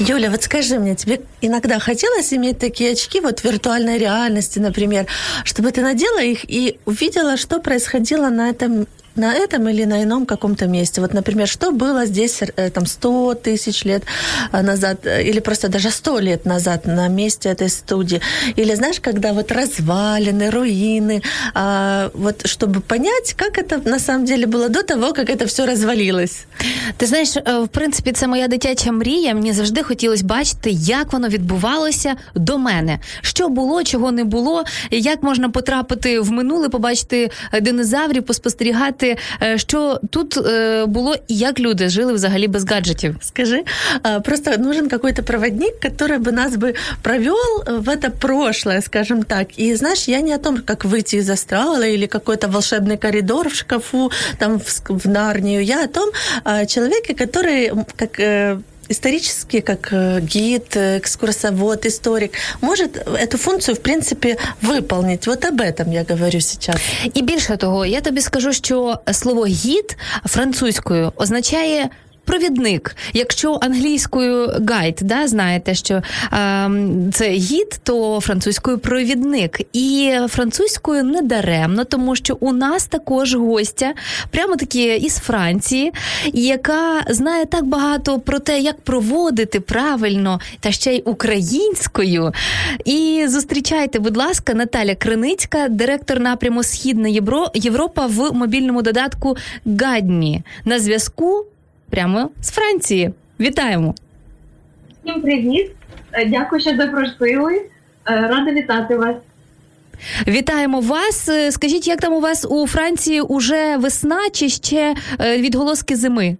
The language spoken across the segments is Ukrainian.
Юля, вот скажи мне, тебе иногда хотелось иметь такие очки вот виртуальной реальности, например, чтобы ты надела их и увидела, что происходило на этом на этом или на ином каком-то месте. Вот, например, что было здесь э, там 100 тысяч лет э, назад, э, или просто даже 100 лет назад на месте этой студии. Или, знаешь, когда вот развалины, руины, а, вот чтобы понять, как это на самом деле было до того, как это все развалилось. Ти знаєш, е, в принципі, це моя дитяча мрія. Мені завжди хотілося бачити, як воно відбувалося до мене. Що було, чого не було, і як можна потрапити в минуле, побачити е, динозаврів, поспостерігати, е, що тут е, було і як люди жили взагалі без гаджетів. Скажи, а, просто нужен какой-то проводник, который бы нас бы провел в это прошлое, скажем так. И знаешь, я не о том, как выйти из астрала или какой-то волшебный коридор в шкафу, там в, ск- в Нарнию. Я о том а, человеке, который м, как э, исторически, как э, гид, э, экскурсовод, историк, может эту функцию, в принципе, выполнить. Вот об этом я говорю сейчас. І більше того, я тобі скажу, що слово гід французькою означає. Провідник, якщо англійською гайд, да, знаєте, що е, це гід, то французькою провідник. І французькою не даремно, тому що у нас також гостя, прямо таки із Франції, яка знає так багато про те, як проводити правильно та ще й українською. І зустрічайте, будь ласка, Наталя Криницька, директор напряму Східна Євро- Європа в мобільному додатку Гадні. На зв'язку прямо з Франції. Вітаємо! Всім привіт! Е, Дякую, що запросили. Е, Рада вітати вас. Вітаємо вас. Е, Скажіть, як там у вас у Франції уже весна чи ще відголоски зими?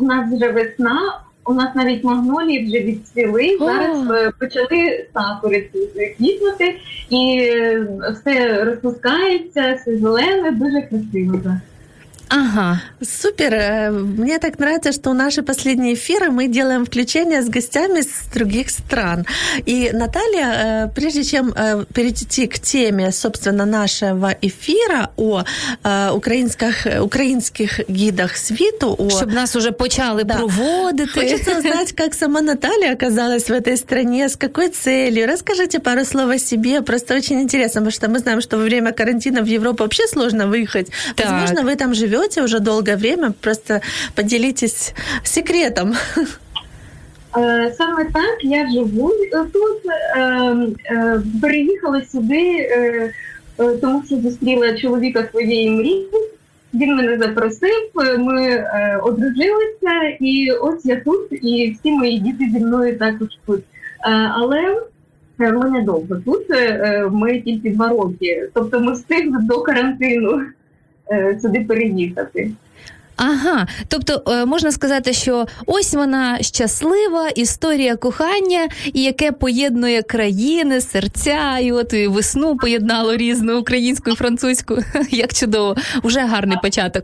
У нас вже весна, у нас навіть магнолії вже відцвіли. О! Зараз почали сакури квітнути, і все розпускається, все зелене, дуже красиво. Ага. Супер. Э, Мне так нравится, что наши последние эфиры мы делаем включение с гостями с других стран. И Наталья, э, прежде чем э, перейти к теме, собственно, нашего эфира о украинских, украинских гидах світу, о Щоб нас уже почали Да. проводити. Хочется узнать, как сама Наталья оказалась в этой стране, с какой целью. Расскажите пару слов о себе. Просто очень интересно, потому что мы знаем, что во время карантина в Европу вообще сложно выехать. Так. Возможно, вы там живете уже долгое время. Просто поделитесь секретом. Е, Саме так я живу е, тут. Е, е, Переїхала сюди, е, е, тому що зустріла чоловіка своєї мрії. Він мене запросив, е, ми е, одружилися, і ось я тут, і всі мої діти зі мною також тут. Е, Але е, ми недовго тут. е, е, Ми тільки два роки. Тобто ми встигли до карантину е, Сюди переїхати. Ага, тобто е, можна сказати, що ось вона щаслива історія кохання, і яке поєднує країни, серця, і от і весну поєднало різну українську і французьку. Як чудово, уже гарний початок.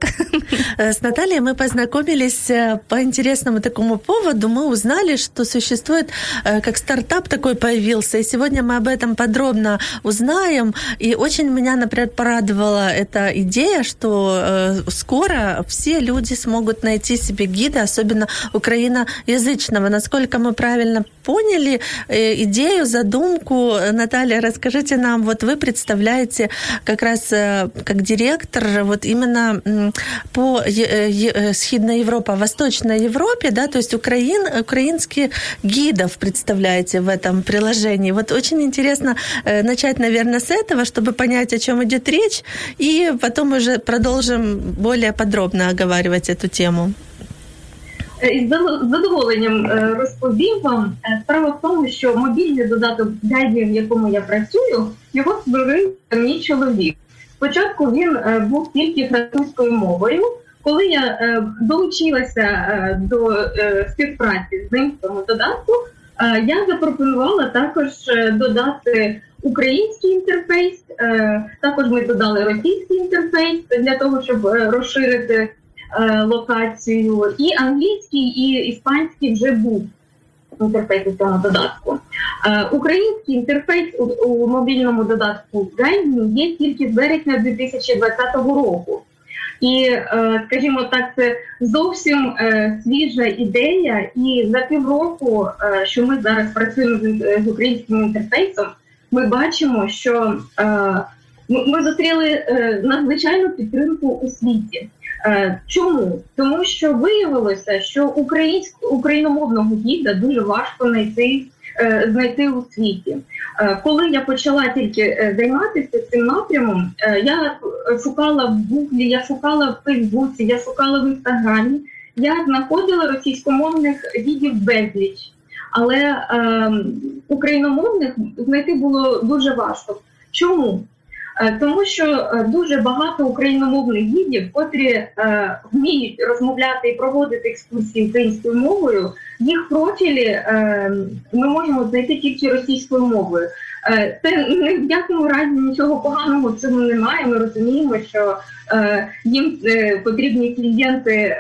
Э, С Натальей мы познакомились э, по интересному такому поводу. Мы узнали, что существует э, как стартап такой появился. И сегодня мы об этом подробно узнаем. И очень меня, например, порадовала эта идея, что э, скоро все люди смогут найти себе гида, особенно украиноязычного. Насколько мы правильно поняли э, идею, задумку, Э, Наталья, расскажите нам, вот вы представляете как раз э, как директор вот именно по Е- Е- Східна Европа, Восточной Европе, да, то есть украин, украинских гидов представляете в этом приложении. Вот очень интересно начать, наверное, с этого, чтобы понять, о чем идет речь, и потом уже продолжим более подробно оговаривать эту тему. е, задоволенням е, розповім вам. Справа в тому, що мобільний додаток Гайді, в якому я працюю, його створив мій чоловік. Спочатку він був тільки французькою мовою. Коли я долучилася до співпраці з ним в цьому додатку, я запропонувала також додати український інтерфейс. Також ми додали російський інтерфейс для того, щоб розширити Е, локацію, і англійський, і іспанський вже був інтерфейс у цьому додатку. Е, український інтерфейс у, у мобільному додатку Гайдні є тільки з вересня 2020 року. І, е, скажімо так, це зовсім свіжа ідея. І за півроку, що ми зараз працюємо з українським інтерфейсом, ми бачимо, що ми зустріли надзвичайну підтримку у світі. Е, чому? Тому що виявилося, що україномовного гіда дуже важко знайти е, знайти у світі. Е, коли я почала тільки займатися цим напрямом, я шукала в Гуглі, я шукала в Фейсбуці, я шукала в інстаграмі, я знаходила російськомовних гідів безліч, але е, україномовних знайти було дуже важко. Чому? Е, тому що е, дуже багато україномовних гідів, котрі е, вміють розмовляти і проводити екскурсії українською мовою, їх профілі ми можемо знайти тільки російською мовою. Це ні в якому разі нічого поганого в цьому немає. Ми розуміємо, що їм потрібні клієнти.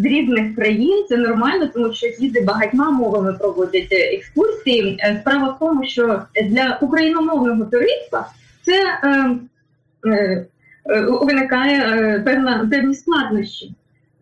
З різних країн це нормально, тому що гіди багатьма мовами проводять екскурсії. Справа в тому, що для україномовного туриста це е, е, е, виникає е, певна певні складнощі.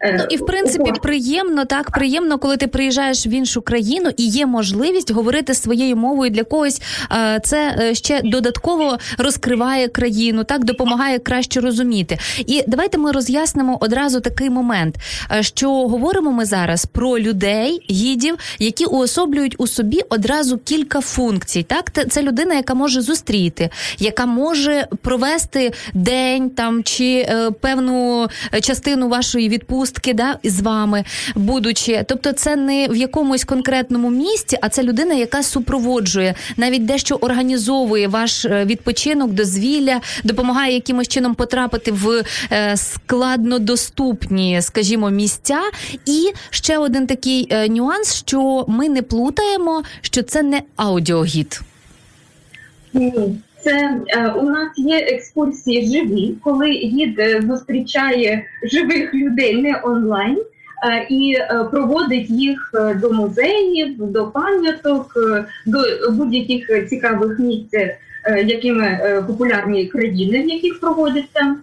Е, ну і в принципі приємно, так приємно, коли ти приїжджаєш в іншу країну і є можливість говорити своєю мовою для когось. Е, це е, ще додатково розкриває країну, так допомагає краще розуміти. І давайте ми роз'яснимо одразу такий момент, що говоримо ми зараз про людей, гідів, які уособлюють у собі одразу кілька функцій. Так, це людина, яка може зустріти, яка може провести день там чи певну частину вашої відпустки відпустки да, з вами, будучи. Тобто, це не в якомусь конкретному місці, а це людина, яка супроводжує, навіть дещо організовує ваш е, відпочинок, дозвілля, допомагає якимось чином потрапити в е, складнодоступні, скажімо, місця. І ще один такий е, нюанс, що ми не плутаємо, що це не аудіогід. Ні. Це е, у нас є екскурсії живі, коли гід е, зустрічає живих людей не онлайн е, і проводить їх до музеїв, до пам'яток, до будь-яких цікавих місць, якими популярні країни, в яких проводяться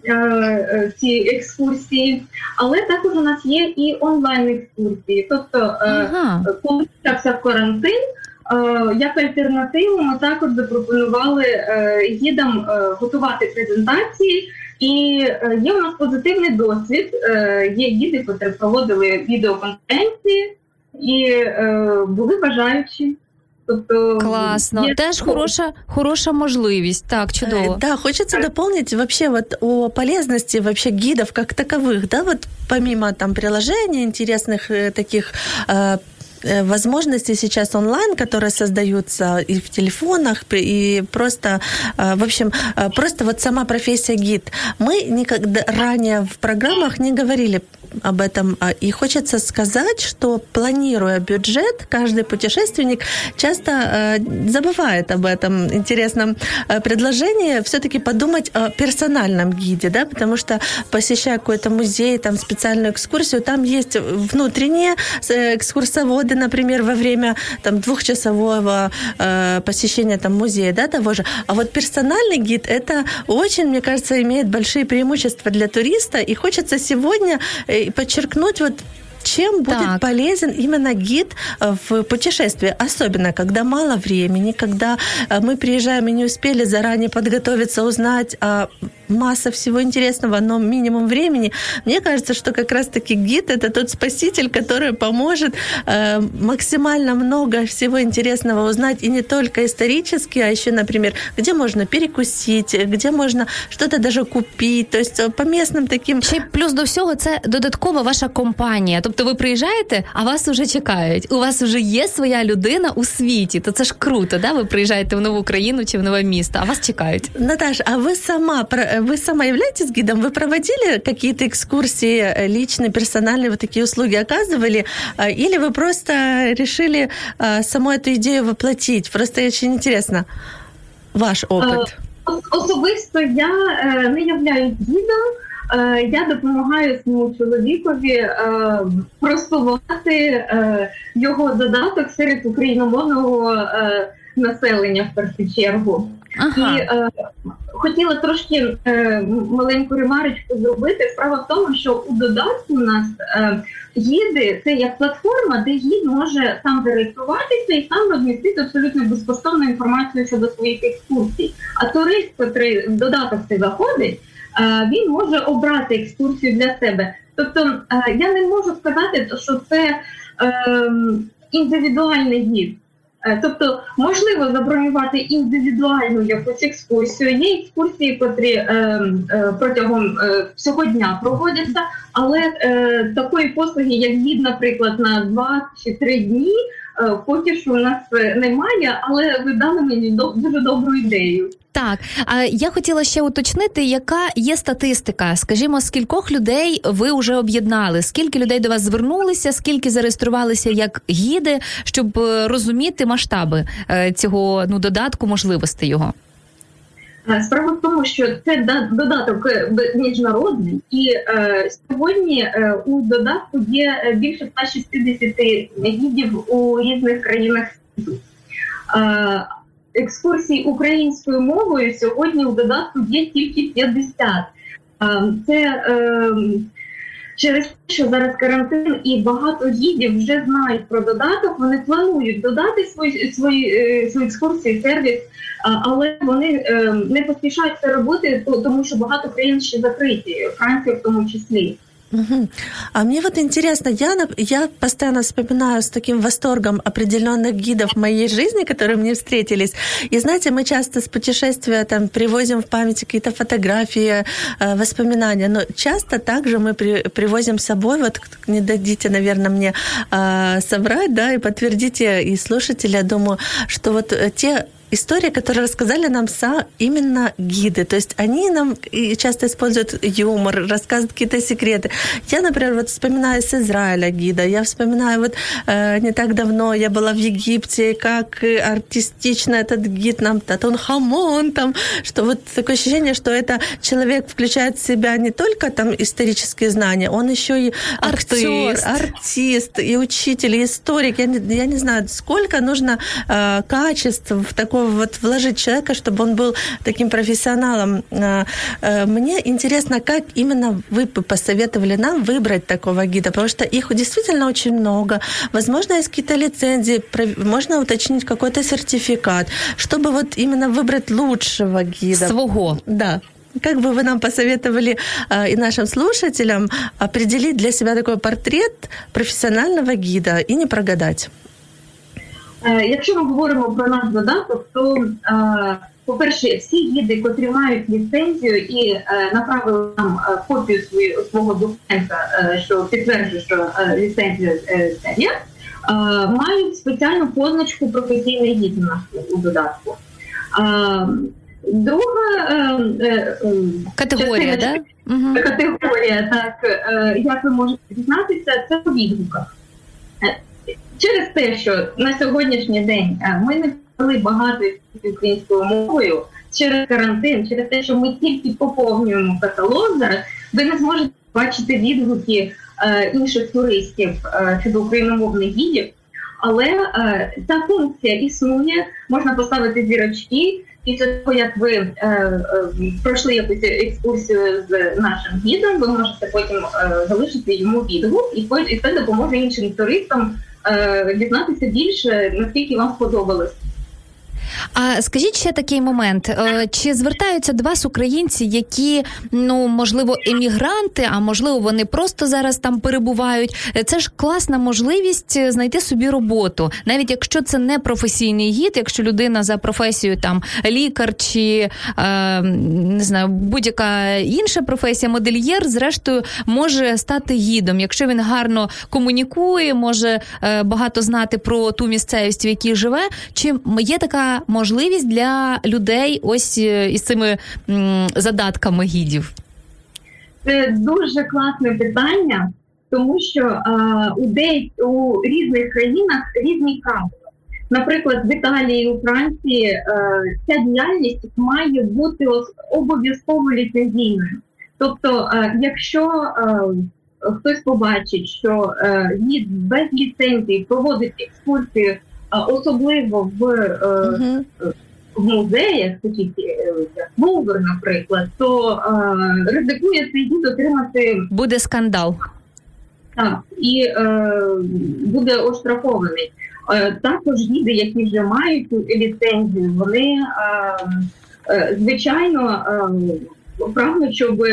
ці екскурсії. Але також у нас є і онлайн екскурсії. Тобто, ага. коли стався карантин. Е, як альтернативу ми також запропонували е, гідам е, готувати презентації, і є у нас позитивний досвід. Є гіди, які проводили відеоконференції і були бажаючі. Тобто классно, є... теж хороша хороша можливість. Так, чудово. Да, хочется дополнить вообще вот о полезности вообще гидов как таковых, да, вот помимо там приложений интересных таких Э, возможности сейчас онлайн, которые создаются и в телефонах, и просто, э, в общем, э, просто вот сама профессия гид. Мы никогда ранее в программах не говорили об этом. А, и хочется сказать, что планируя бюджет, каждый путешественник часто э, забывает об этом интересном э, предложении, все-таки подумать о персональном гиде, да, потому что посещая какой-то музей, там специальную экскурсию, там есть внутренние э, экскурсоводы, например, во время там двухчасового э, посещения там музея, да, того же. А вот персональный гид это очень, мне кажется, имеет большие преимущества для туриста, и хочется сегодня подчеркнуть вот чем будет так. полезен именно гид э, в путешествии, особенно когда мало времени, когда э, мы приезжаем и не успели заранее подготовиться, узнать о масса всего интересного, но минимум времени. Мне кажется, что как раз-таки гид – это тот спаситель, который поможет э, максимально много всего интересного узнать, и не только исторически, а еще, например, где можно перекусить, где можно что-то даже купить, то есть э, по местным таким... Ще й плюс до всього це додаткова ваша компанія. Тобто ви приїжджаєте, а вас уже чекають. У вас вже є своя людина у світі. То це ж круто, да? Ви приїжджаєте в нову країну чи в нове місто, а вас чекають. Наташа, а вы сама, про- вы сама являетесь гидом? Вы проводили какие-то экскурсии э, личные, персональные, вот такие услуги оказывали? А, Или вы просто решили а, саму эту идею воплотить? Просто очень интересно ваш опыт. Ос- Особисто я е, не являюсь гідом. Е, Я допомагаю своєму чоловікові е, просувати е, його додаток серед україномовного населення в першу чергу. Ага. І е, хотіла трошки е, маленьку ремарочку зробити. Справа в тому, що у додатку у нас е, гіди це як платформа, де гід може сам зареєструватися і сам розмістити абсолютно безкоштовну інформацію щодо своїх екскурсій. А турист, котрий в додаток це заходить, він може обрати екскурсію для себе. Тобто е, я не можу сказати, що це е, індивідуальний гід. Е, Тобто можливо забронювати індивідуальну якусь екскурсію. Є екскурсії, котрі е, е, протягом е, всього дня проводяться, але е, такої послуги, як гід, наприклад, на два чи три дні, е, поки що у нас е, немає, але ви дали мені дуже добру ідею. Так, а я хотіла ще уточнити, яка є статистика. Скажімо, скількох людей ви вже об'єднали? Скільки людей до вас звернулися, скільки зареєструвалися як гіди, щоб е, розуміти масштаби е, цього ну додатку, можливостей його? Справа в тому, що це додаток е, міжнародний, і е, сьогодні е, у додатку є е, більше 160 гідів у різних країнах світу. Е, екскурсій українською мовою сьогодні у додатку є тільки 50. Е, це е, через те, що зараз карантин і багато гідів вже знають про додаток, вони планують додати свої свої, е, свої екскурсії, сервіс, але вони е, не поспішають це робити, то- тому що багато країн ще закриті, Франція в тому числі. А мне вот интересно, я, я постоянно вспоминаю с таким восторгом определенных гидов моей жизни, которые мне встретились. И знаете, мы часто с путешествия там привозим в память какие-то фотографии, э, воспоминания, но часто также мы при- привозим с собой, вот не дадите, наверное, мне э, соврать, да, и подтвердите, и слушатели, я думаю, что вот э, те истории, которые рассказали нам са именно гиды. То есть они нам часто используют юмор, рассказывают какие-то секреты. Я, например, вот вспоминаю с Израиля гида. Я вспоминаю вот э, не так давно я была в Египте, как э, артистично этот гид нам Татунхамон, там, что вот такое ощущение, что это человек включает в себя не только там исторические знания, он еще и актер, Артист. артист, и учитель, и историк. Я не, я не знаю, сколько нужно э, качеств в вот вложить человека, чтобы он был таким профессионалом. Э, э, мне интересно, как именно вы бы посоветовали нам выбрать такого гида, потому что их действительно очень много. Возможно, есть какие-то лицензии, можно уточнить какой-то сертификат, чтобы вот именно выбрать лучшего гида. Свого. Да. Как бы вы нам посоветовали э, и нашим слушателям определить для себя такой портрет профессионального гида и не прогадать? Е, Якщо ми говоримо про наш додаток, то е, по-перше, всі гіди, котрі мають ліцензію і е, направили нам копію свого документа, що підтверджує, що ліцензія є, мають спеціальну позначку професійний гід у нас у додатку. Друга Категорія, частина да? Угу. категорія, так як ви можете дізнатися, це по відгуках. Через те, що на сьогоднішній день е, ми не дали багато українською мовою через карантин, через те, що ми тільки поповнюємо каталог зараз, ви не зможете бачити відгуки е, інших туристів е, щодо україномовних гідів. Але е, ця функція існує, можна поставити зірочки. Після того, як ви е, е, пройшли якусь екскурсію з нашим гідом, ви можете потім е, залишити йому відгук, і, і це допоможе іншим туристам дізнатися більше, наскільки вам сподобалось. А скажіть ще такий момент: Е, чи звертаються до вас українці, які ну можливо емігранти, а можливо, вони просто зараз там перебувають? Е, Це ж класна можливість е, знайти собі роботу, навіть якщо це не професійний гід, якщо людина за професією там лікар чи е, не знаю, будь-яка інша професія, модельєр, зрештою може стати гідом, якщо він гарно комунікує, може е, багато знати про ту місцевість, в якій живе. Чи є така можливість для людей ось е, із цими задатками гідів? Це дуже класне питання, тому що е, у деяк у різних країнах різні правила. Наприклад, в Італії, у Франції е, ця діяльність має бути обов'язково ліцензійною. Тобто, е, якщо е, хтось побачить, що е, гід без ліцензії проводить екскурсії, е, особливо в е, Мгм. в музеях, такі е, як Лувр, наприклад, то е, ризикує цей гід отримати Буде скандал. так і е, буде оштрафований. Е, також гіди, які вже мають цю ліцензію, вони е, звичайно е, прагнуть, щоб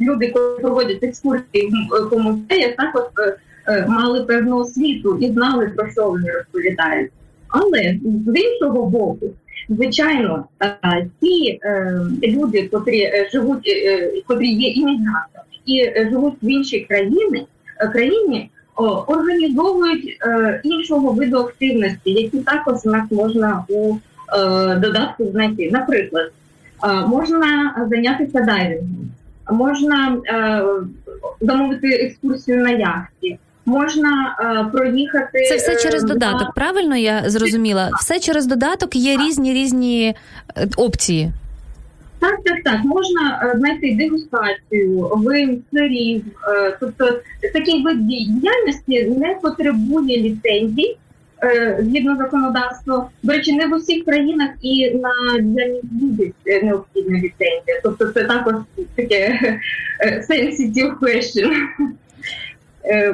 люди, коли проводять екскурсії по музеях, також мали певну освіту і знали про що вони розповідають. Але з іншого боку, звичайно, е, ті е, люди, котрі е, живуть, е, котрі є іммігрантами і е, живуть в іншій країні, е, країні, організовують е, іншого виду активності, які також у нас можна у е, додатку знайти. Наприклад, е, можна зайнятися дайвінгом, можна е, замовити екскурсію на яхті. Можна е, проїхати Це все е, через додаток. Правильно я зрозуміла? Все через додаток є різні різні е, опції. Так, так, так. Можна е, знайти дегустацію, вин, сирів. Е, тобто такий вид діяльності не потребує ліцензій е, згідно законодавства. До речі, не в усіх країнах і на е, необхідна ліцензія. Тобто це також таке е, sensitive question. Е,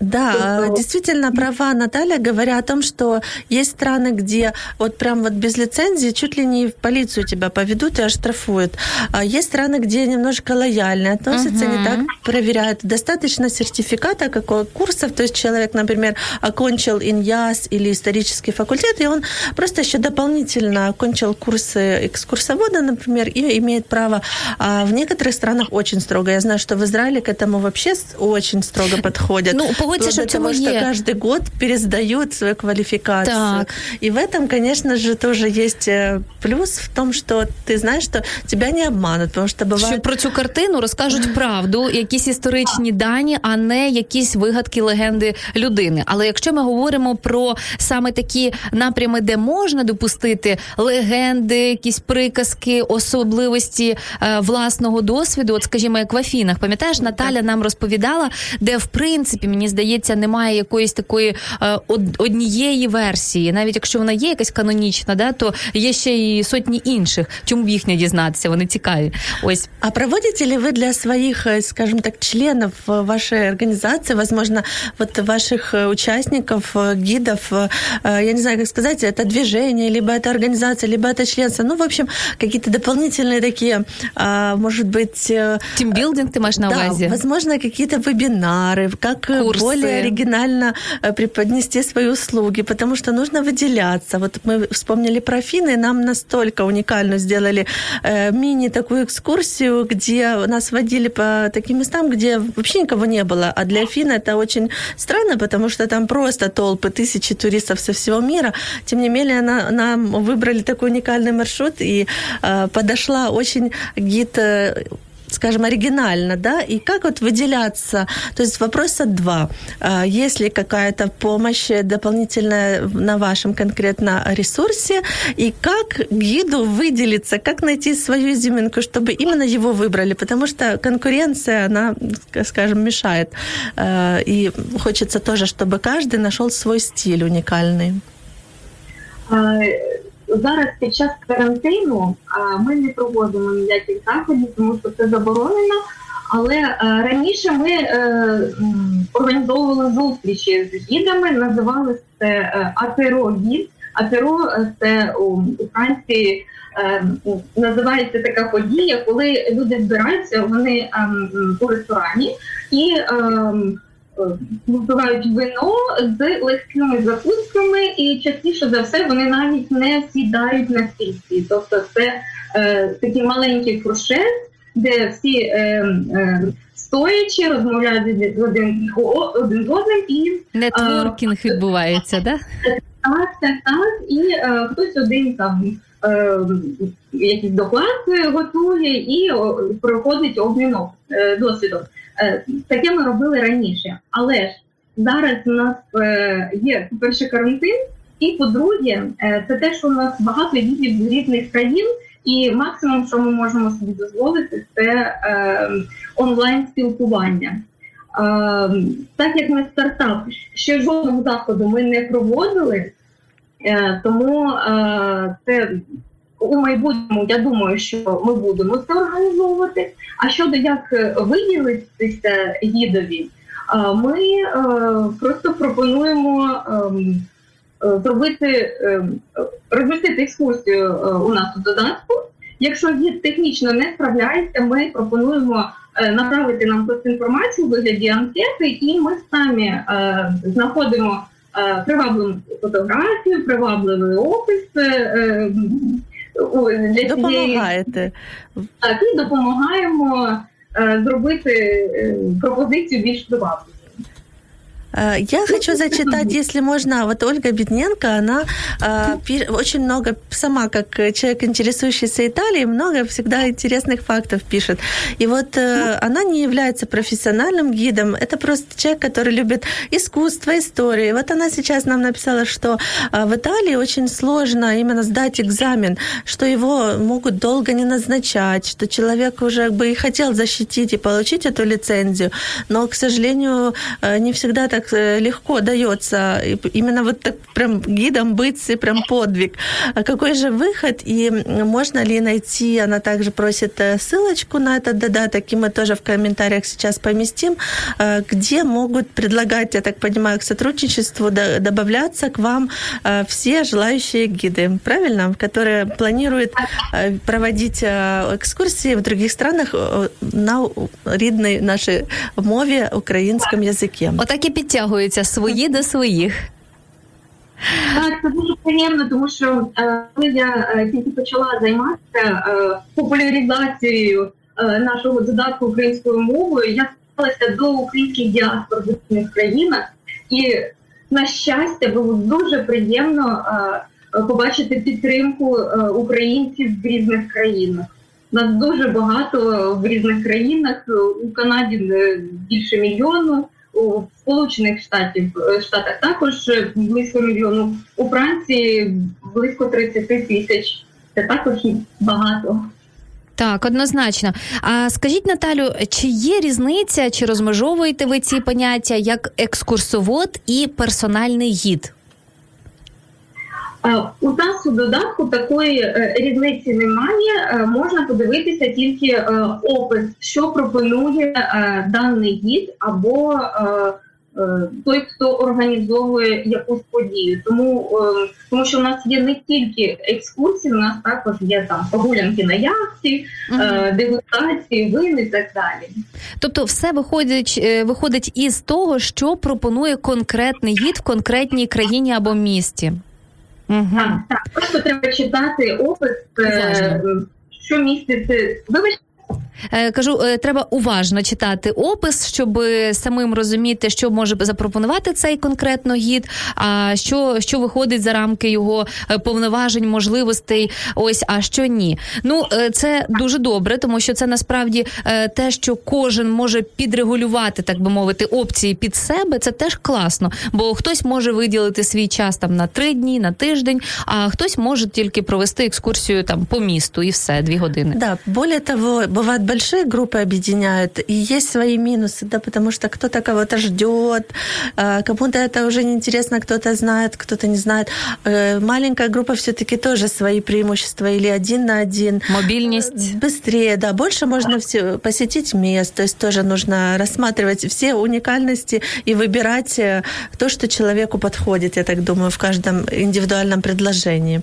Да, Что- действительно права Наталья, говоря о том, что есть страны, где вот прям вот без лицензии чуть ли не в полицию тебя поведут и оштрафуют. А есть страны, где немножко лояльно относятся, Мгм. не так проверяют. Достаточно сертификата какого курсов, то есть человек, например, окончил ИНЯС или исторический факультет, и он просто еще дополнительно окончил курсы экскурсовода, например, и имеет право. А в некоторых странах очень строго. Я знаю, что в Израиле к этому вообще очень строго подходят. Ну, погодься, Вплоть що до в цьому того, что є. каждый год пересдают свою квалификацию. Так. И в этом, конечно же, тоже есть э, плюс в том, что ты знаешь, что тебя не обманут, потому что бывает... Що про цю картину розкажуть правду, якісь історичні дані, а не якісь вигадки легенди людини. Але якщо ми говоримо про саме такі напрями, де можна допустити легенди, якісь приказки, особливості е, власного досвіду, от скажімо, як в Афінах, пам'ятаєш, Наталя нам розповідала, де в принципі мені здається немає якоїсь такої е, од- однієї версії, навіть якщо вона є якась канонічна, да, то є ще й сотні інших. Чому б їх не дізнатися? Вони цікаві. Ось А проводите ли вы для своих, э, скажем так, членов э, вашей организации, возможно, вот ваших э, участников, э, гидов, э, э, я не знаю, как сказать, это движение, либо это организация, либо это членство, ну, в общем, какие-то дополнительные такие, а, может быть, э, тімбілдинг ти маєш на да, увазі. возможно, какие-то вебинары, как э, Курсы. Более оригинально э, преподнести свои услуги, потому что нужно выделяться. Вот мы вспомнили про Афины, и нам настолько уникально сделали э, мини такую экскурсию, где нас водили по таким местам, где вообще никого не было. А для Афин это очень странно, потому что там просто толпы, тысячи туристов со всего мира. Тем не менее, на- нам выбрали такой уникальный маршрут, и э, подошла очень гид э, скажем, оригинально, да, и как вот выделяться, то есть вопроса два. А, Есть ли какая-то помощь дополнительная на вашем конкретно ресурсе, и как гиду выделиться, как найти свою изюминку, чтобы именно его выбрали, потому что конкуренция, она, ска- скажем, мешает, А, и хочется тоже, чтобы каждый нашел свой стиль уникальный. Зараз під час карантину ми не проводимо ніяких заходів, тому що це заборонено. Але е, раніше ми е, організовували зустрічі з гідами, називали це е, АТРО гід, Аперо е, це у, Франції називається така подія, коли люди збираються, вони ем, у ресторані і ем, е, вино з легкими закусками, і частіше за все вони навіть не сідають на стільці. Тобто це е, такий маленький фуршет, де всі е, е, стоячи розмовляють один, один з одним і Нетворкінг відбувається, да? так, так, так. І е, хтось один там е, якийсь доклад е, готує і проходить обмін е, досвідом. Е, таке ми робили раніше. Але ж зараз у нас е, є, по-перше, карантин, і по-друге, е, це те, що у нас багато їздів з різних країн, і максимум, що ми можемо собі дозволити, це онлайн спілкування. Так як ми стартап, ще жодного заходу ми не проводили, тому це у майбутньому я думаю, що ми будемо це організовувати. А щодо як е, виділитися гідові, е, ми е, просто пропонуємо ем, зробити ем, розмістити екскурсію у нас у додатку. Якщо гід технічно не справляється, ми пропонуємо направити нам просто інформацію у вигляді анкети, і ми самі знаходимо привабливу фотографію, привабливий опис е, е, у- для Допомагаєте. так, і допомагаємо е, зробити е, пропозицію більш привабливою. Э, Я хочу зачитать, если можно, вот Ольга Бедненко, она э, очень много, сама как человек, интересующийся Италией, много всегда интересных фактов пишет. И вот э, она не является профессиональным гидом, это просто человек, который любит искусство, историю. И вот она сейчас нам написала, что в Италии очень сложно именно сдать экзамен, что его могут долго не назначать, что человек уже бы и хотел защитить и получить эту лицензию, но, к сожалению, не всегда так э, легко дается И п- именно вот так прям гидом быть, и прям подвиг. А какой же выход и м, можно ли найти, она также просит э, ссылочку на этот додаток, и мы тоже в комментариях сейчас поместим, э, где могут предлагать, я так понимаю, к сотрудничеству до- добавляться к вам э, все желающие гиды, правильно? Которые планируют э, проводить э, экскурсии в других странах э, на у- рідній нашій мові, українському язикі. Отак і підтягуються свої до своїх. Так, це дуже приємно, тому що е, коли я е, тільки почала займатися е, популяризацією нашого додатку українською мовою, я сталася до українських діаспор в різних країнах, і на щастя було дуже приємно побачити підтримку українців в різних країнах. Нас дуже багато в різних країнах. У Канаді більше мільйону, у Сполучених Штатів е, Штатах також е, близько мільйону, у Франції близько 30 тисяч. Це також багато. Так, однозначно. А скажіть, Наталю, чи є різниця, чи розмежовуєте ви ці поняття як екскурсовод і персональний гід? Е, У нас у додатку такої е, різниці немає. Е, Можна подивитися тільки опис, що пропонує даний гід або той, хто організовує якусь подію. Тому, тому що у нас є не тільки екскурсії, у нас також є там прогулянки на яхті, е, дегустації, вин і так далі. Тобто, все виходить, виходить із того, що пропонує конкретний гід в конкретній країні або місті. Угу. Так, так, просто треба читати опис, е, що міститься. Вибачте, Кажу, е, треба уважно читати опис, щоб самим розуміти, що може запропонувати цей конкретно гід, а що, що виходить за рамки його е, повноважень, можливостей. Ось, а що ні. Ну е, це дуже добре, тому що це насправді е, те, що кожен може підрегулювати, так би мовити, опції під себе. Це теж класно, бо хтось може виділити свій час там на три дні, на тиждень, а хтось може тільки провести екскурсію там по місту і все, дві години. Да, более того, бывает большие группы объединяют, и есть свои минусы, да, потому что кто-то кого-то ждет, э, кому-то это уже неинтересно, кто-то знает, кто-то не знает. Э, маленькая группа все-таки тоже свои преимущества, или один на один. Мобильность. Быстрее, да, больше можно все посетить мест, то есть тоже нужно рассматривать все уникальности и выбирать то, что человеку подходит, я так думаю, в каждом индивидуальном предложении.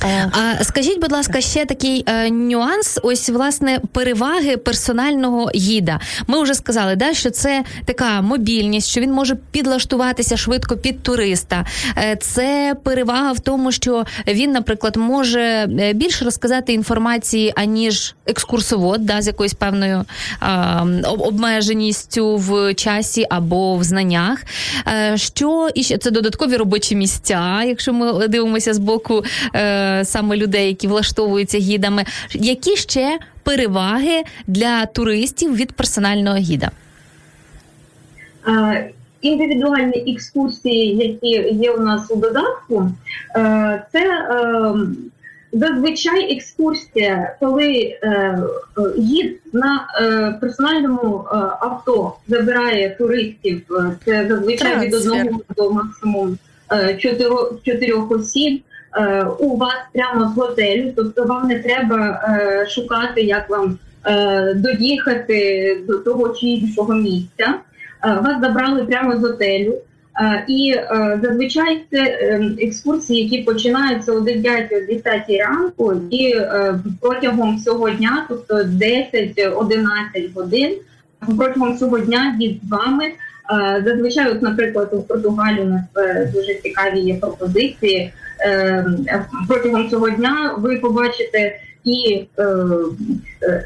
А скажіть, будь ласка, ще такий е, нюанс. Ось власне переваги персонального гіда. Ми вже сказали, да, що це така мобільність, що він може підлаштуватися швидко під туриста. Е, це перевага в тому, що він, наприклад, може е, більше розказати інформації, аніж екскурсовод, да, з якоюсь певною е, обмеженістю в часі або в знаннях. Е, що і ще це додаткові робочі місця, якщо ми дивимося з боку е, саме людей, які влаштовуються гідами. Які ще переваги для туристів від персонального гіда? Е, індивідуальні екскурсії, які є у нас у додатку, е, це е, зазвичай екскурсія, коли гід на персональному авто забирає туристів, це зазвичай від одного до максимум чотирьох осіб. У вас прямо з готелю, тобто вам не треба шукати, як вам доїхати до того чи іншого місця. Вас забрали прямо з готелю. І зазвичай це екскурсії, які починаються о 9-10 ранку, і протягом всього дня, тобто 10-11 годин, протягом всього дня з вами. Зазвичай, от, наприклад, у Португалії у нас дуже цікаві є пропозиції. Протягом цього дня ви побачите і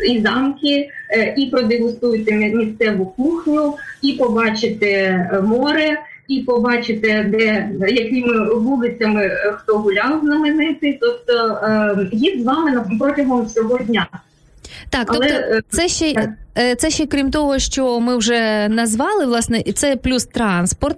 і замки, і продегустуєте місцеву кухню, і побачите море, і побачите, де якими вулицями хто гуляв знаменитий. Тобто їдь з вами протягом цього дня. Так, тобто Але, це ще це ще крім того, що ми вже назвали, власне, і це плюс транспорт,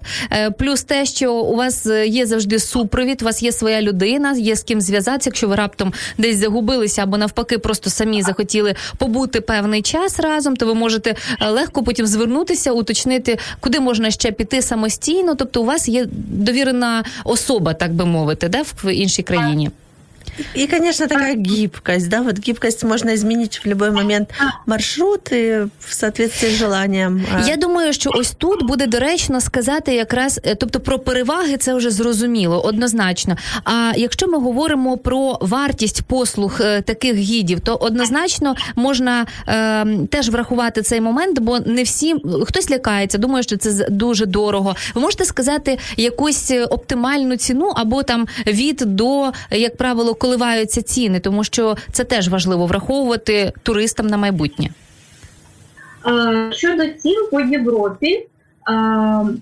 плюс те, що у вас є завжди супровід, у вас є своя людина, є з ким зв'язатися. Якщо ви раптом десь загубилися або навпаки, просто самі захотіли побути певний час разом, то ви можете легко потім звернутися, уточнити, куди можна ще піти самостійно. Тобто, у вас є довірена особа, так би мовити, да, в іншій країні. И, конечно, такая гибкость, да, вот гибкость можно изменить в любой момент маршрут и в соответствии з желанням. Я думаю, що ось тут буде доречно сказати якраз, тобто про переваги це вже зрозуміло, однозначно. А якщо ми говоримо про вартість послуг таких гідів, то однозначно можна е, теж врахувати цей момент, бо не всі хтось лякається, думає, що це дуже дорого. Ви можете сказати якусь оптимальну ціну або там від до, як правило, коливаються ціни, тому що це теж важливо враховувати туристам на майбутнє. Щодо цін по Європі,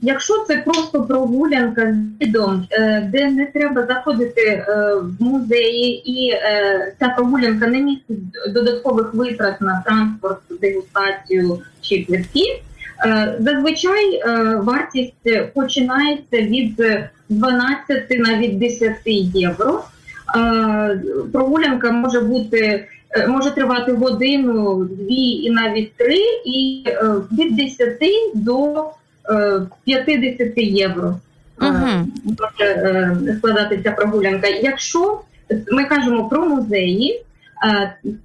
якщо це просто прогулянка з відом, е, де не треба заходити е, в музеї, і е, ця прогулянка не містить додаткових витрат на транспорт, дегустацію чи квитки, зазвичай вартість починається від 12 навіть 10 євро. Прогулянка може бути може тривати годину, дві і навіть три, і від 10 до 50 євро uh-huh. може складатися прогулянка. Якщо ми кажемо про музеї,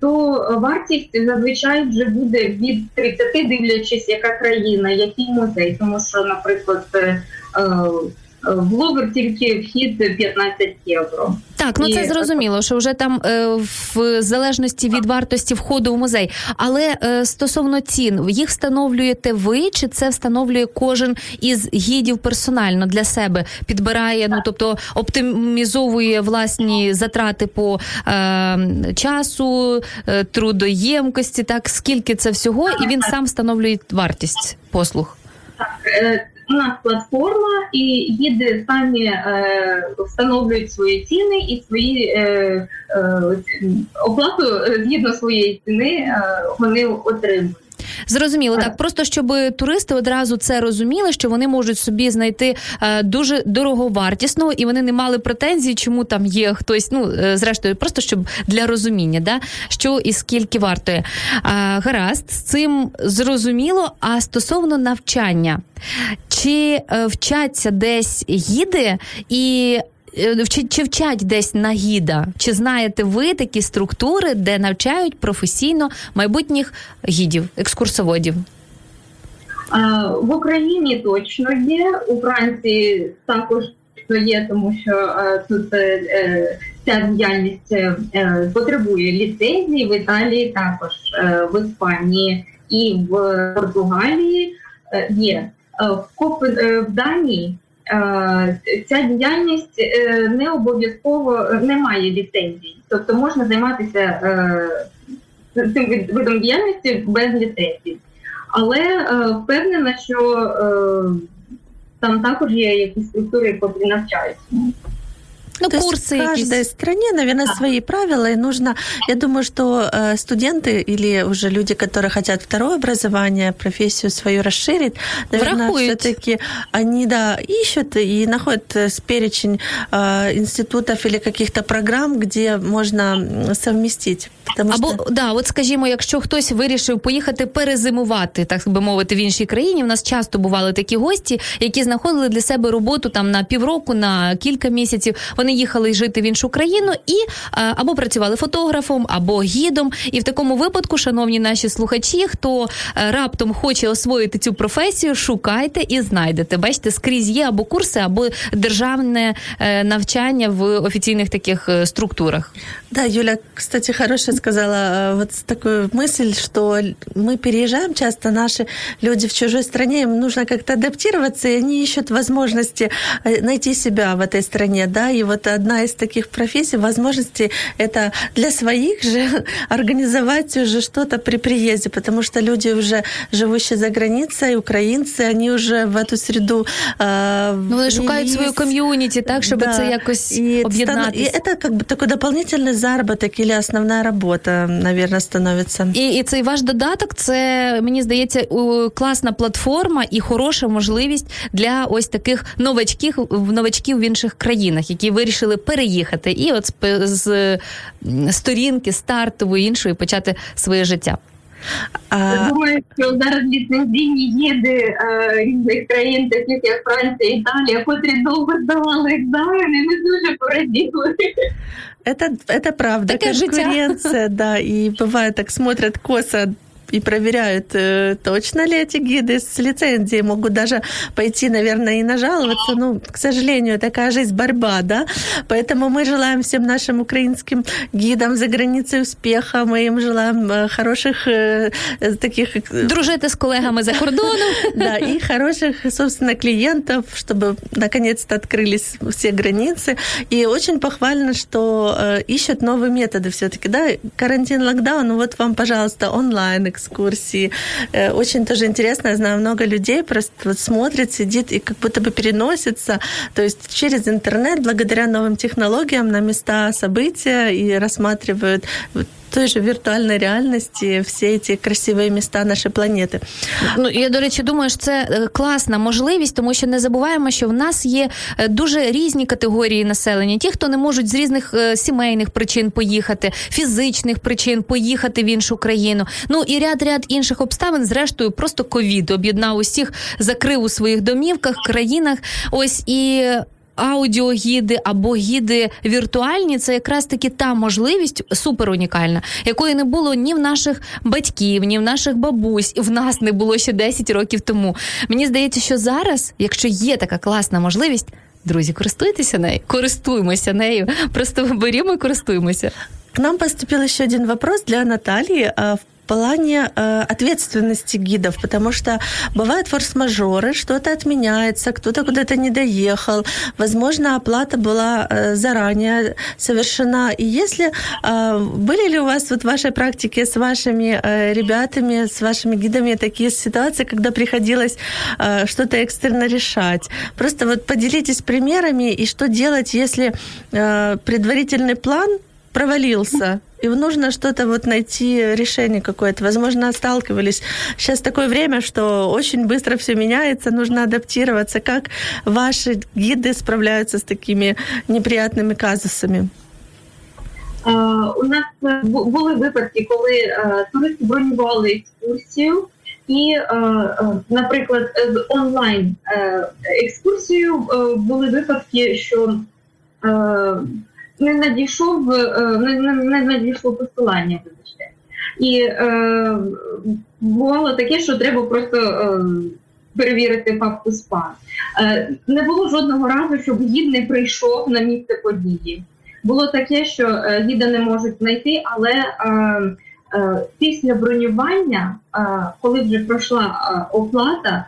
то вартість зазвичай вже буде від 30, дивлячись, яка країна, який музей, тому що, наприклад, в Лувр тільки вхід 15 євро. Так, ну це зрозуміло, що вже там е, в залежності від вартості входу в музей. Але е, стосовно цін, їх встановлюєте ви, чи це встановлює кожен із гідів персонально для себе? Підбирає, ну тобто оптимізовує власні затрати по е, часу, е, трудоємкості, так скільки це всього, і він сам встановлює вартість послуг. Так, у нас платформа, і гіди самі е, встановлюють свої ціни і свої е, е, оплату згідно своєї ціни е, вони отримують. Зрозуміло, так просто щоб туристи одразу це розуміли, що вони можуть собі знайти е, дуже дороговартісного, і вони не мали претензій, чому там є хтось. Ну е, зрештою, просто щоб для розуміння, да що і скільки вартує. А, Гаразд, з цим зрозуміло. А стосовно навчання, чи е, вчаться десь гіди і Е, чи вчать десь на гіда? Чи знаєте ви такі структури, де навчають професійно майбутніх гідів, екскурсоводів? В Україні точно є, у Франції також є, тому що е, тут е, ця діяльність потребує ліцензії, в Італії також в Іспанії і в Португалії є. В Данії ця діяльність е, не обов'язково не має ліцензії, тобто можна займатися е, цим видом діяльності без ліцензії. Але впевнена, що там також є якісь структури, які навчаються. Ну, То курсы есть в каждой есть. стране, наверное, да. свои правила, и нужно, я думаю, что э, студенты или уже люди, которые хотят второе образование, профессию свою расширить, наверное, все-таки они, да, ищут и находят э, перечень э, институтов или каких-то программ, где можно совместить. Тому Або що... да, от скажімо, якщо хтось вирішив поїхати перезимувати, так би мовити, в іншій країні. У нас часто бували такі гості, які знаходили для себе роботу там на півроку, на кілька місяців. Вони їхали жити в іншу країну і або працювали фотографом, або гідом. І в такому випадку, шановні наші слухачі, хто е, раптом хоче освоїти цю професію, шукайте і знайдете. Бачите, скрізь є або курси, або державне е, навчання в офіційних таких е, структурах. Да, Юля, кстати, хорошая сказала вот такую мысль, что мы переезжаем часто, наши люди в чужой стране, им нужно как-то адаптироваться, и они ищут возможности найти себя в этой стране, да, и вот одна из таких профессий, возможностей, это для своих же организовать уже что-то при приезде, потому что люди уже живущие за границей, украинцы, они уже в эту среду э, ну, вони шукають свою ком'юніті, так, щоб да. це якось и об'єднатися. И это как бы такой дополнительный заработок или основная робота, наверное, становится. І, і цей ваш додаток, це, мені здається, класна платформа і хороша можливість для ось таких новачків, новачків в інших країнах, які вирішили вирішили переїхати і от з сторінки стартової іншої почати своє життя. Я думаю, що зараз ліцензійні їди різних країн, таких як Франція, Італія, котрі довго здавали екзамени, не дуже пораділи. Это, это правда, Такая конкуренция, да, и бывает так смотрят косо и проверяют, э, точно ли эти гиды с лицензией, могут даже пойти, наверное, и нажаловаться. Ну, к сожалению, такая жизнь борьба, да. Поэтому мы желаем всем нашим украинским гидам за границей успеха, мы им желаем э, хороших э, таких... Дружити с коллегами за кордоном. Да, и хороших, собственно, клиентов, чтобы наконец-то открылись все границы. И очень похвально, что ищут новые методы все-таки, да, карантин, локдаун, ну вот вам, пожалуйста, онлайн экскурсии. Э, очень тоже интересно, я знаю, много людей просто вот смотрит, сидит и как будто бы переносится, то есть через интернет, благодаря новым технологиям на места события и рассматривают той же віртуальної реальності всі ці красиві міста нашої планети. Ну я до речі, думаю, що це е, класна можливість, тому що не забуваємо, що в нас є е, дуже різні категорії населення. Ті, хто не можуть з різних е, сімейних причин поїхати, фізичних причин поїхати в іншу країну. Ну і ряд ряд інших обставин, зрештою, просто ковід об'єднав усіх, закрив у своїх домівках, країнах. Ось і аудіогіди або гіди віртуальні це якраз таки та можливість супер унікальна, якої не було ні в наших батьків, ні в наших бабусь, і в нас не було ще 10 років тому. Мені здається, що зараз, якщо є така класна можливість. Друзі, користуйтеся нею, користуємося нею. Просто беремо і користуємося. К нам поступил еще один вопрос для Натальи. В плане э, ответственности гидов, потому что бывают форс-мажоры, что-то отменяется, кто-то куда-то не доехал, возможно, оплата была э, заранее совершена. И если э, были ли у вас вот в вашей практике с вашими э, ребятами, с вашими гидами такие ситуации, когда приходилось э, что-то экстренно решать? Просто вот поделитесь примерами и что делать, если э, предварительный план провалился, и нужно что-то вот найти решение какое-то. Возможно, сталкивались. Сейчас такое время, что очень быстро все меняется, нужно адаптироваться. Как ваши гиды справляются с такими неприятными казусами? У нас були випадки, коли туристи бронювали екскурсію, і, наприклад, з онлайн екскурсією були випадки, що не надійшов не, не, не надійшло посилання, вибачте. І е, бувало таке, що треба просто е, перевірити папку СПА. Е, не було жодного разу, щоб гід не прийшов на місце події. Було таке, що е, гіда не можуть знайти, але е, е, після бронювання, е, коли вже пройшла е, оплата, е,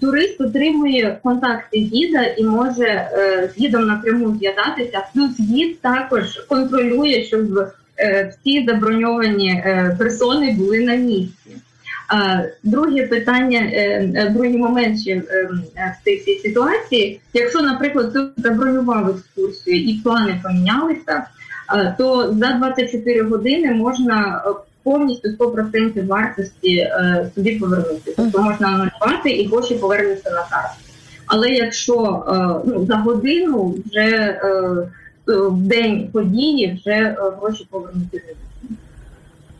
турист отримує контакти гіда і може е, з гідом напряму зв'язатися. Плюс гід також контролює, щоб е, всі заброньовані е, персони були на місці. Друге питання, е, другий момент ще е, в цій ситуації, якщо, наприклад, ти забронював екскурсію і плани помінялися, то за 24 години можна повністю 100% вартості е, собі повернути. Тобто можна анулювати і гроші повернуться на карту. Але якщо ну, за годину вже в день події вже гроші повернути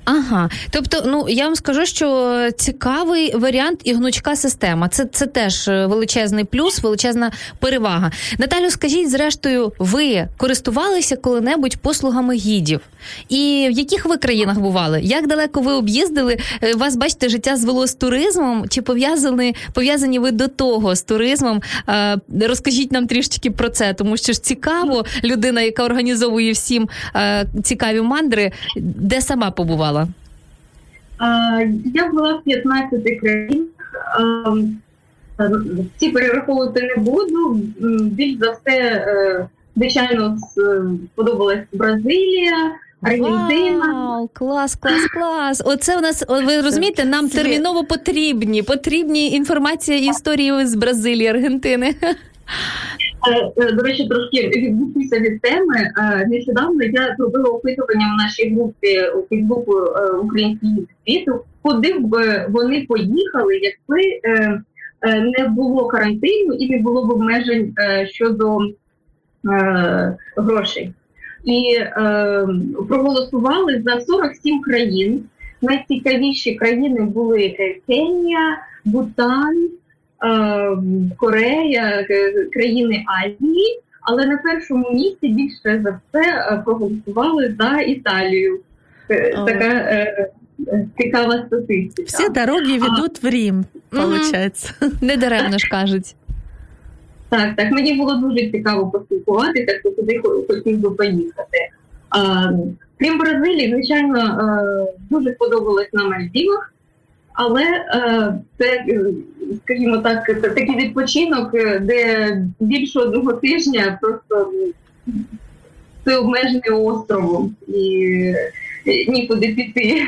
Ага, тобто, ну я вам скажу, що цікавий варіант і гнучка система. Це це теж е, величезний плюс, величезна перевага. Наталю, скажіть, зрештою, ви користувалися коли-небудь послугами гідів? І в яких ви країнах бували? Як далеко ви об'їздили? Е, вас бачите, життя звело з туризмом? Чи пов'язані пов'язані ви до того з туризмом? Е, розкажіть нам трішечки про це, тому що ж цікаво, людина, яка організовує всім цікаві мандри, де сама побувала. Я була в 15 країнах. Ці перераховувати не буду. Більш за все, е, звичайно, сподобалась Бразилія. Аргентина. Вау, клас, клас, клас. Оце у нас ви розумієте, нам терміново потрібні. Потрібні інформація і історії з Бразилії, Аргентини. Е, е, до речі, трошки відбутися від теми. Е, нещодавно я зробила опитування в нашій групі у Фейсбуку український світу, куди б вони поїхали, якби не було карантину і не було б обмежень щодо грошей. І проголосували за 47 країн. Найцікавіші країни були Кенія, Бутан. Ем, Корея, країни Азії, але на першому місці більше за все е, проголосували за Італію. Така е, цікава статистика. Всі дороги ведуть в Рим, виходить. Не даремно ж кажуть. Так, так, мені було дуже цікаво поспілкуватися, хто туди хотів би поїхати. А, Крім Бразилії, звичайно, е, дуже сподобалось на Мальдівах але е, це, скажімо так, такий відпочинок, е, де більше одного тижня просто це обмежений островом і нікуди піти.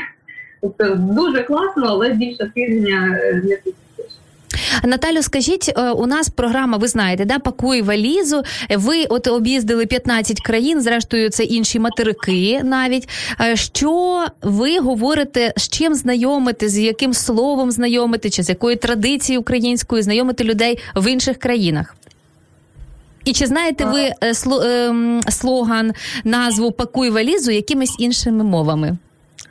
Тобто дуже класно, але більше тижня не тут. Наталю, скажіть, е, у нас програма, ви знаєте, да, пакуй валізу. Ви от об'їздили 15 країн, зрештою, це інші материки навіть. Е, що ви говорите, з чим знайомити, з яким словом знайомити, чи з якою традицією українською знайомити людей в інших країнах? І чи знаєте ви е, ем, слоган, назву Пакуй валізу якимись іншими мовами?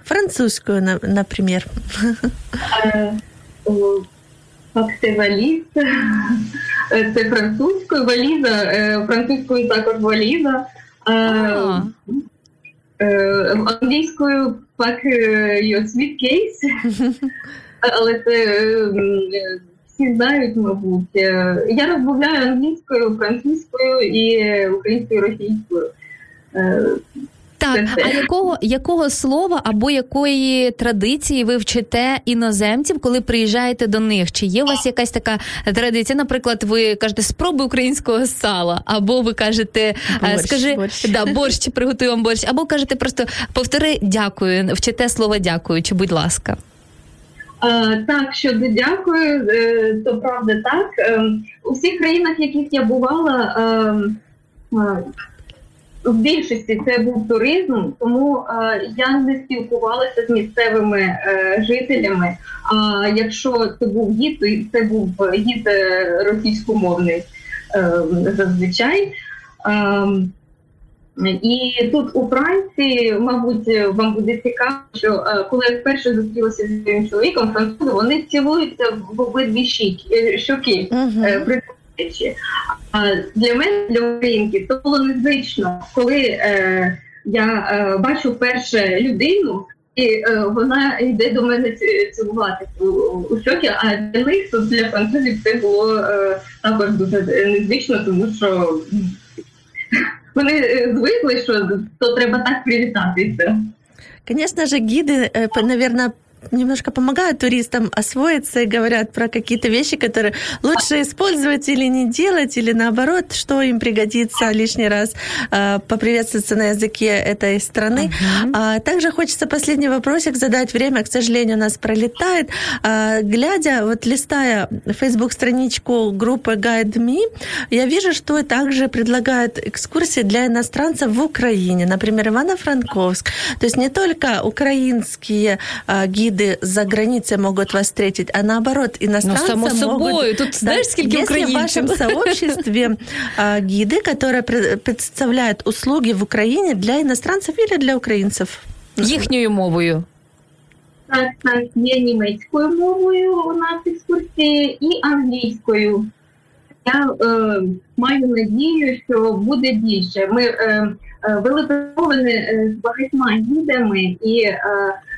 Французькою, наприклад. Факти валіз. Це французькою валіза, е, французькою також валіза. Е, е, англійською пак your suitcase. Але це всі знають, мабуть. Я розмовляю англійською, французькою і українською російською. Так, а якого якого слова або якої традиції ви вчите іноземців, коли приїжджаєте до них? Чи є у вас якась така традиція? Наприклад, ви кажете спробуй українського сала, або ви кажете, «Е, борщ, скажи борщ. да борщ, приготуй вам борщ, або кажете просто повтори дякую, вчите слово дякую, чи будь ласка. А, так, щодо дякую, е, то правда так. Ем, у всіх країнах, в яких я бувала. Ем, в більшості це був туризм, тому е, я не спілкувалася з місцевими е, жителями. А якщо це був гід, то це був гід е, російськомовний е, зазвичай. Е, і тут у Франції, мабуть, вам буде цікаво, що коли я вперше зустрілася з своїм чоловіком, французи вони цілуються в обидві щоки Мгм. А для мене, для українки, то було незвично, коли е, я е, бачу вперше людину. І е, вона йде до мене цілувати у, у щоки, а для них тут для французів це було е, також дуже незвично, тому що вони е, звикли, що то треба так привітатися. Конечно же, гиды, наверное, немножко помогают туристам освоиться и говорят про какие-то вещи, которые лучше использовать или не делать, или наоборот, что им пригодится лишний раз э, поприветствоваться на языке этой страны. Мгм. А также хочется последний вопросик задать. Время, к сожалению, у нас пролетает. А, глядя, вот листая Facebook-страничку группы Guide Me, я вижу, что также предлагают экскурсии для иностранцев в Украине, например, Ивано-Франковск. То есть не только украинские а, гиды за границей могут вас встретить, а наоборот, Ну, иностранцы само могут... собою. Тут знаєш, скільки Если в українців? вашем сообществе а, гиды, которые пре- представляют услуги в Украине для иностранцев или для украинцев? Їхньою мовою. Так, так, є німецькою мовою у нас екскурсії і англійською. Я е, маю надію, що буде більше. Ми е, е, вели перемовини е, з багатьма гідами, і е,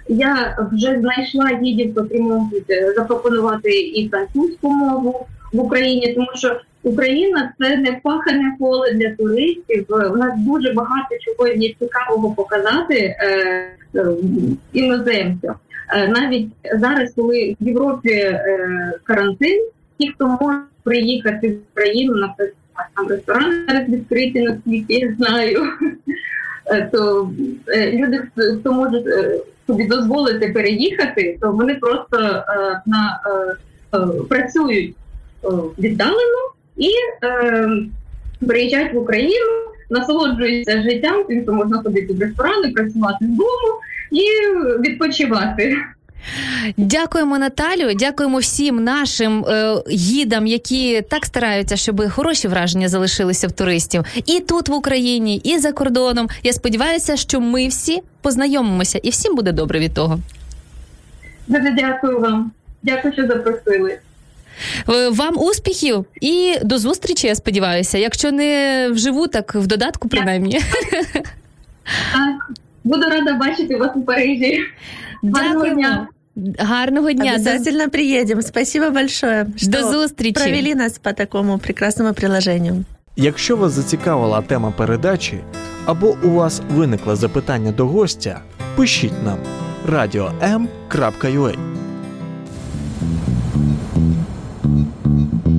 я вже знайшла гідів, котрі можуть е, запропонувати і французьку мову в Україні, тому що Україна це не пахане поле для туристів. У нас дуже багато чого є цікавого показати е, е, іноземцям. Е, навіть зараз, коли в Європі е, карантин, ті, хто може приїхати в Україну, наприклад, там ресторани зараз відкриті, наскільки я знаю, то люди, хто- може собі дозволити переїхати, то вони просто е, на, е, е, працюють е, віддалено і е, приїжджають в Україну, насолоджуються життям, тим, що можна ходити в ресторани, працювати вдома і відпочивати. Дякуємо, Наталю. Дякуємо всім нашим е, гідам, які так стараються, щоб хороші враження залишилися в туристів і тут в Україні, і за кордоном. Я сподіваюся, що ми всі познайомимося, і всім буде добре від того. Дуже дякую вам. Дякую, що запросили. Е, Вам успіхів і до зустрічі. Я сподіваюся. Якщо не вживу, так в додатку, принаймні. Так, буду рада бачити вас у Парижі. Гарного дня. Гарного дня. До, Обязательно приедем. Спасибо большое, что до зустрічі. провели нас по такому прекрасному приложению. Якщо вас зацікавила тема передачі або у вас виникло запитання до гостя, пишіть нам radio.m.ua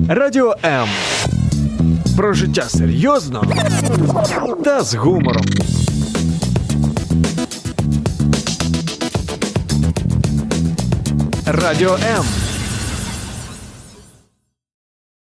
Радіо М. Про життя серйозно та з гумором. Радіо М.